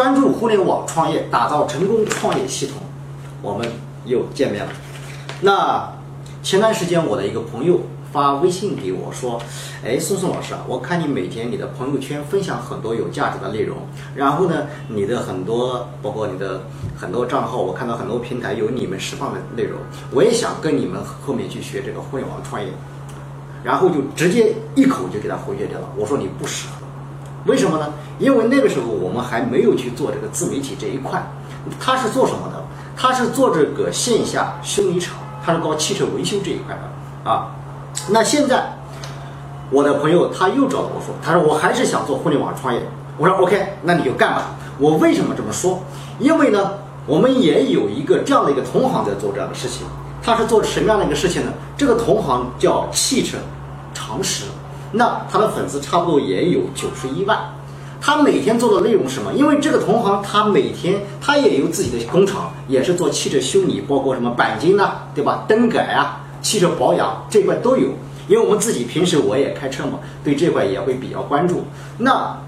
专注互联网创业，打造成功创业系统，我们又见面了。那前段时间我的一个朋友发微信给我说：“哎，松松老师啊，我看你每天你的朋友圈分享很多有价值的内容，然后呢，你的很多包括你的很多账号，我看到很多平台有你们释放的内容，我也想跟你们后面去学这个互联网创业。”然后就直接一口就给他回绝掉了。我说你不适合，为什么呢？因为那个时候我们还没有去做这个自媒体这一块。他是做什么的？他是做这个线下修理厂，他是搞汽车维修这一块的啊。那现在我的朋友他又找到我说，他说我还是想做互联网创业。我说 OK，那你就干吧。我为什么这么说？因为呢，我们也有一个这样的一个同行在做这样的事情。他是做什么样的一个事情呢？这个同行叫汽车常识，那他的粉丝差不多也有九十一万。他每天做的内容是什么？因为这个同行他每天他也有自己的工厂，也是做汽车修理，包括什么钣金呐，对吧？灯改啊，汽车保养这块都有。因为我们自己平时我也开车嘛，对这块也会比较关注。那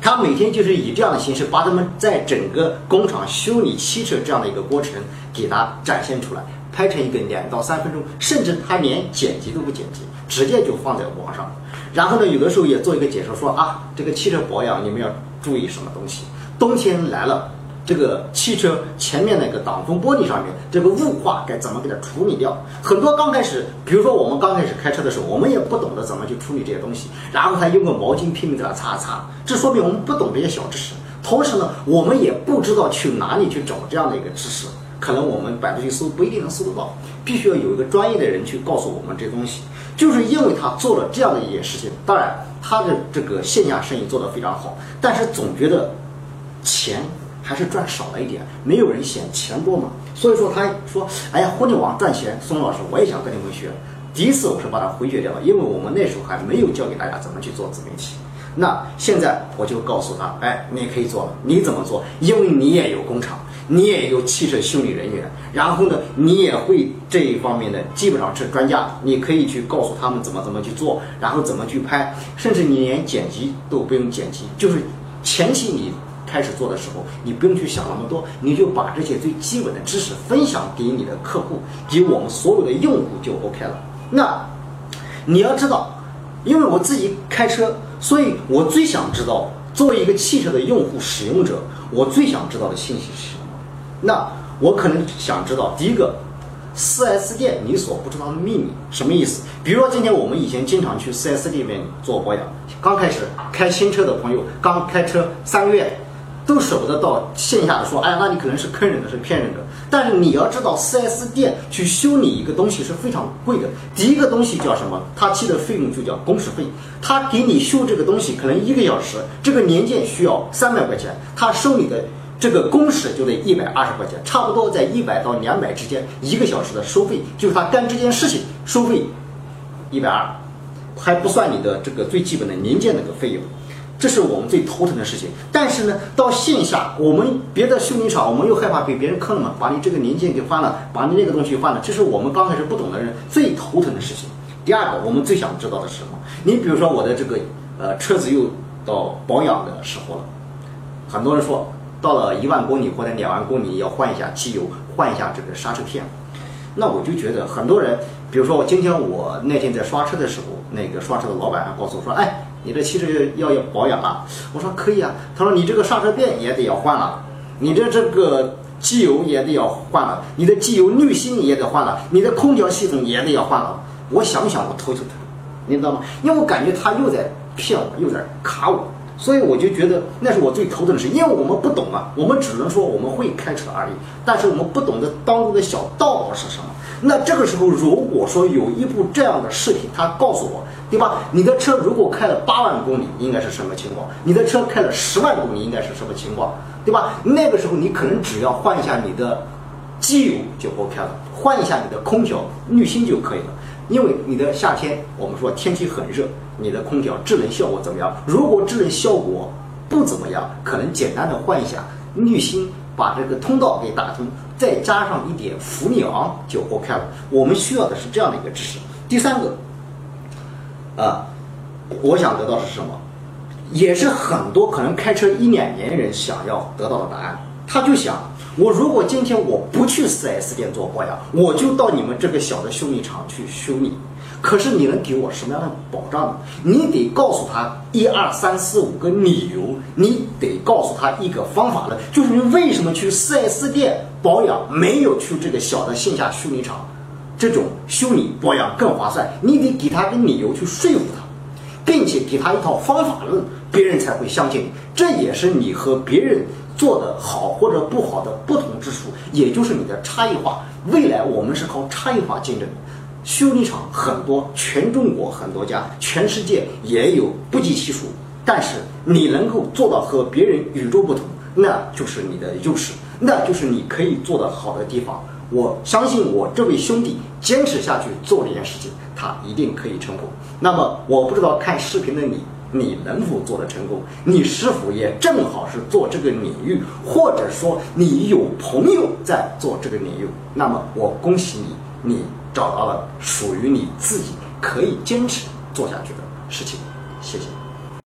他每天就是以这样的形式，把他们在整个工厂修理汽车这样的一个过程给他展现出来。拍成一个两到三分钟，甚至他连剪辑都不剪辑，直接就放在网上。然后呢，有的时候也做一个解说，说啊，这个汽车保养你们要注意什么东西。冬天来了，这个汽车前面那个挡风玻璃上面这个雾化该怎么给它处理掉？很多刚开始，比如说我们刚开始开车的时候，我们也不懂得怎么去处理这些东西，然后还用个毛巾拼命给它擦擦，这说明我们不懂这些小知识。同时呢，我们也不知道去哪里去找这样的一个知识。可能我们百度去搜不一定能搜得到，必须要有一个专业的人去告诉我们这东西。就是因为他做了这样的一件事情，当然他的这个线下生意做得非常好，但是总觉得钱还是赚少了一点，没有人嫌钱多嘛。所以说他说：“哎呀，互联网赚钱，宋老师我也想跟你们学。”第一次我是把他回绝掉了，因为我们那时候还没有教给大家怎么去做自媒体。那现在我就告诉他：“哎，你可以做了，你怎么做？因为你也有工厂。”你也有汽车修理人员，然后呢，你也会这一方面的，基本上是专家，你可以去告诉他们怎么怎么去做，然后怎么去拍，甚至你连剪辑都不用剪辑，就是前期你开始做的时候，你不用去想那么多，你就把这些最基本的知识分享给你的客户，给我们所有的用户就 OK 了。那你要知道，因为我自己开车，所以我最想知道，作为一个汽车的用户使用者，我最想知道的信息是什么。那我可能想知道，第一个，4S 店你所不知道的秘密什么意思？比如说今天我们以前经常去 4S 店里面做保养，刚开始开新车的朋友，刚开车三个月，都舍不得到线下的说，哎，那你可能是坑人的，是骗人的。但是你要知道，4S 店去修理一个东西是非常贵的。第一个东西叫什么？他记的费用就叫工时费。他给你修这个东西，可能一个小时，这个年鉴需要三百块钱，他收你的。这个工时就得一百二十块钱，差不多在一百到两百之间，一个小时的收费就是他干这件事情收费一百二，还不算你的这个最基本的年鉴那个费用，这是我们最头疼的事情。但是呢，到线下我们别的修理厂，我们又害怕被别人坑了嘛，把你这个零件给换了，把你那个东西换了，这是我们刚开始不懂的人最头疼的事情。第二个，我们最想知道的是什么？你比如说我的这个呃车子又到保养的时候了，很多人说。到了一万公里或者两万公里，要换一下机油，换一下这个刹车片。那我就觉得很多人，比如说我今天我那天在刷车的时候，那个刷车的老板还告诉我说：“哎，你这汽车要要保养了。”我说：“可以啊。”他说：“你这个刹车片也得要换了，你这这个机油也得要换了，你的机油滤芯也得换了，你的空调系统也得要换了。”我想想，我头就疼，你知道吗？因为我感觉他又在骗我，又在卡我。所以我就觉得那是我最头疼的事，因为我们不懂啊，我们只能说我们会开车而已，但是我们不懂得当中的小道是什么。那这个时候，如果说有一部这样的视频，他告诉我，对吧？你的车如果开了八万公里，应该是什么情况？你的车开了十万公里，应该是什么情况？对吧？那个时候你可能只要换一下你的机油就 OK 了，换一下你的空调滤芯就可以了。因为你的夏天，我们说天气很热，你的空调制冷效果怎么样？如果制冷效果不怎么样，可能简单的换一下滤芯，把这个通道给打通，再加上一点氟利昂就 OK 了。我们需要的是这样的一个知识。第三个，啊，我想得到是什么？也是很多可能开车一两年人想要得到的答案。他就想，我如果今天我不去 4S 店做保养，我就到你们这个小的修理厂去修理。可是你能给我什么样的保障呢？你得告诉他一二三四五个理由，你得告诉他一个方法论，就是你为什么去 4S 店保养，没有去这个小的线下修理厂，这种修理保养更划算。你得给他个理由去说服他，并且给他一套方法论，别人才会相信你。这也是你和别人做的好或者不好的不同之处，也就是你的差异化。未来我们是靠差异化竞争。修理厂很多，全中国很多家，全世界也有不计其数。但是你能够做到和别人与众不同，那就是你的优势，那就是你可以做得好的地方。我相信我这位兄弟坚持下去做这件事情，他一定可以成功。那么我不知道看视频的你，你能否做得成功？你是否也正好是做这个领域，或者说你有朋友在做这个领域？那么我恭喜你，你。找到了属于你自己可以坚持做下去的事情，谢谢。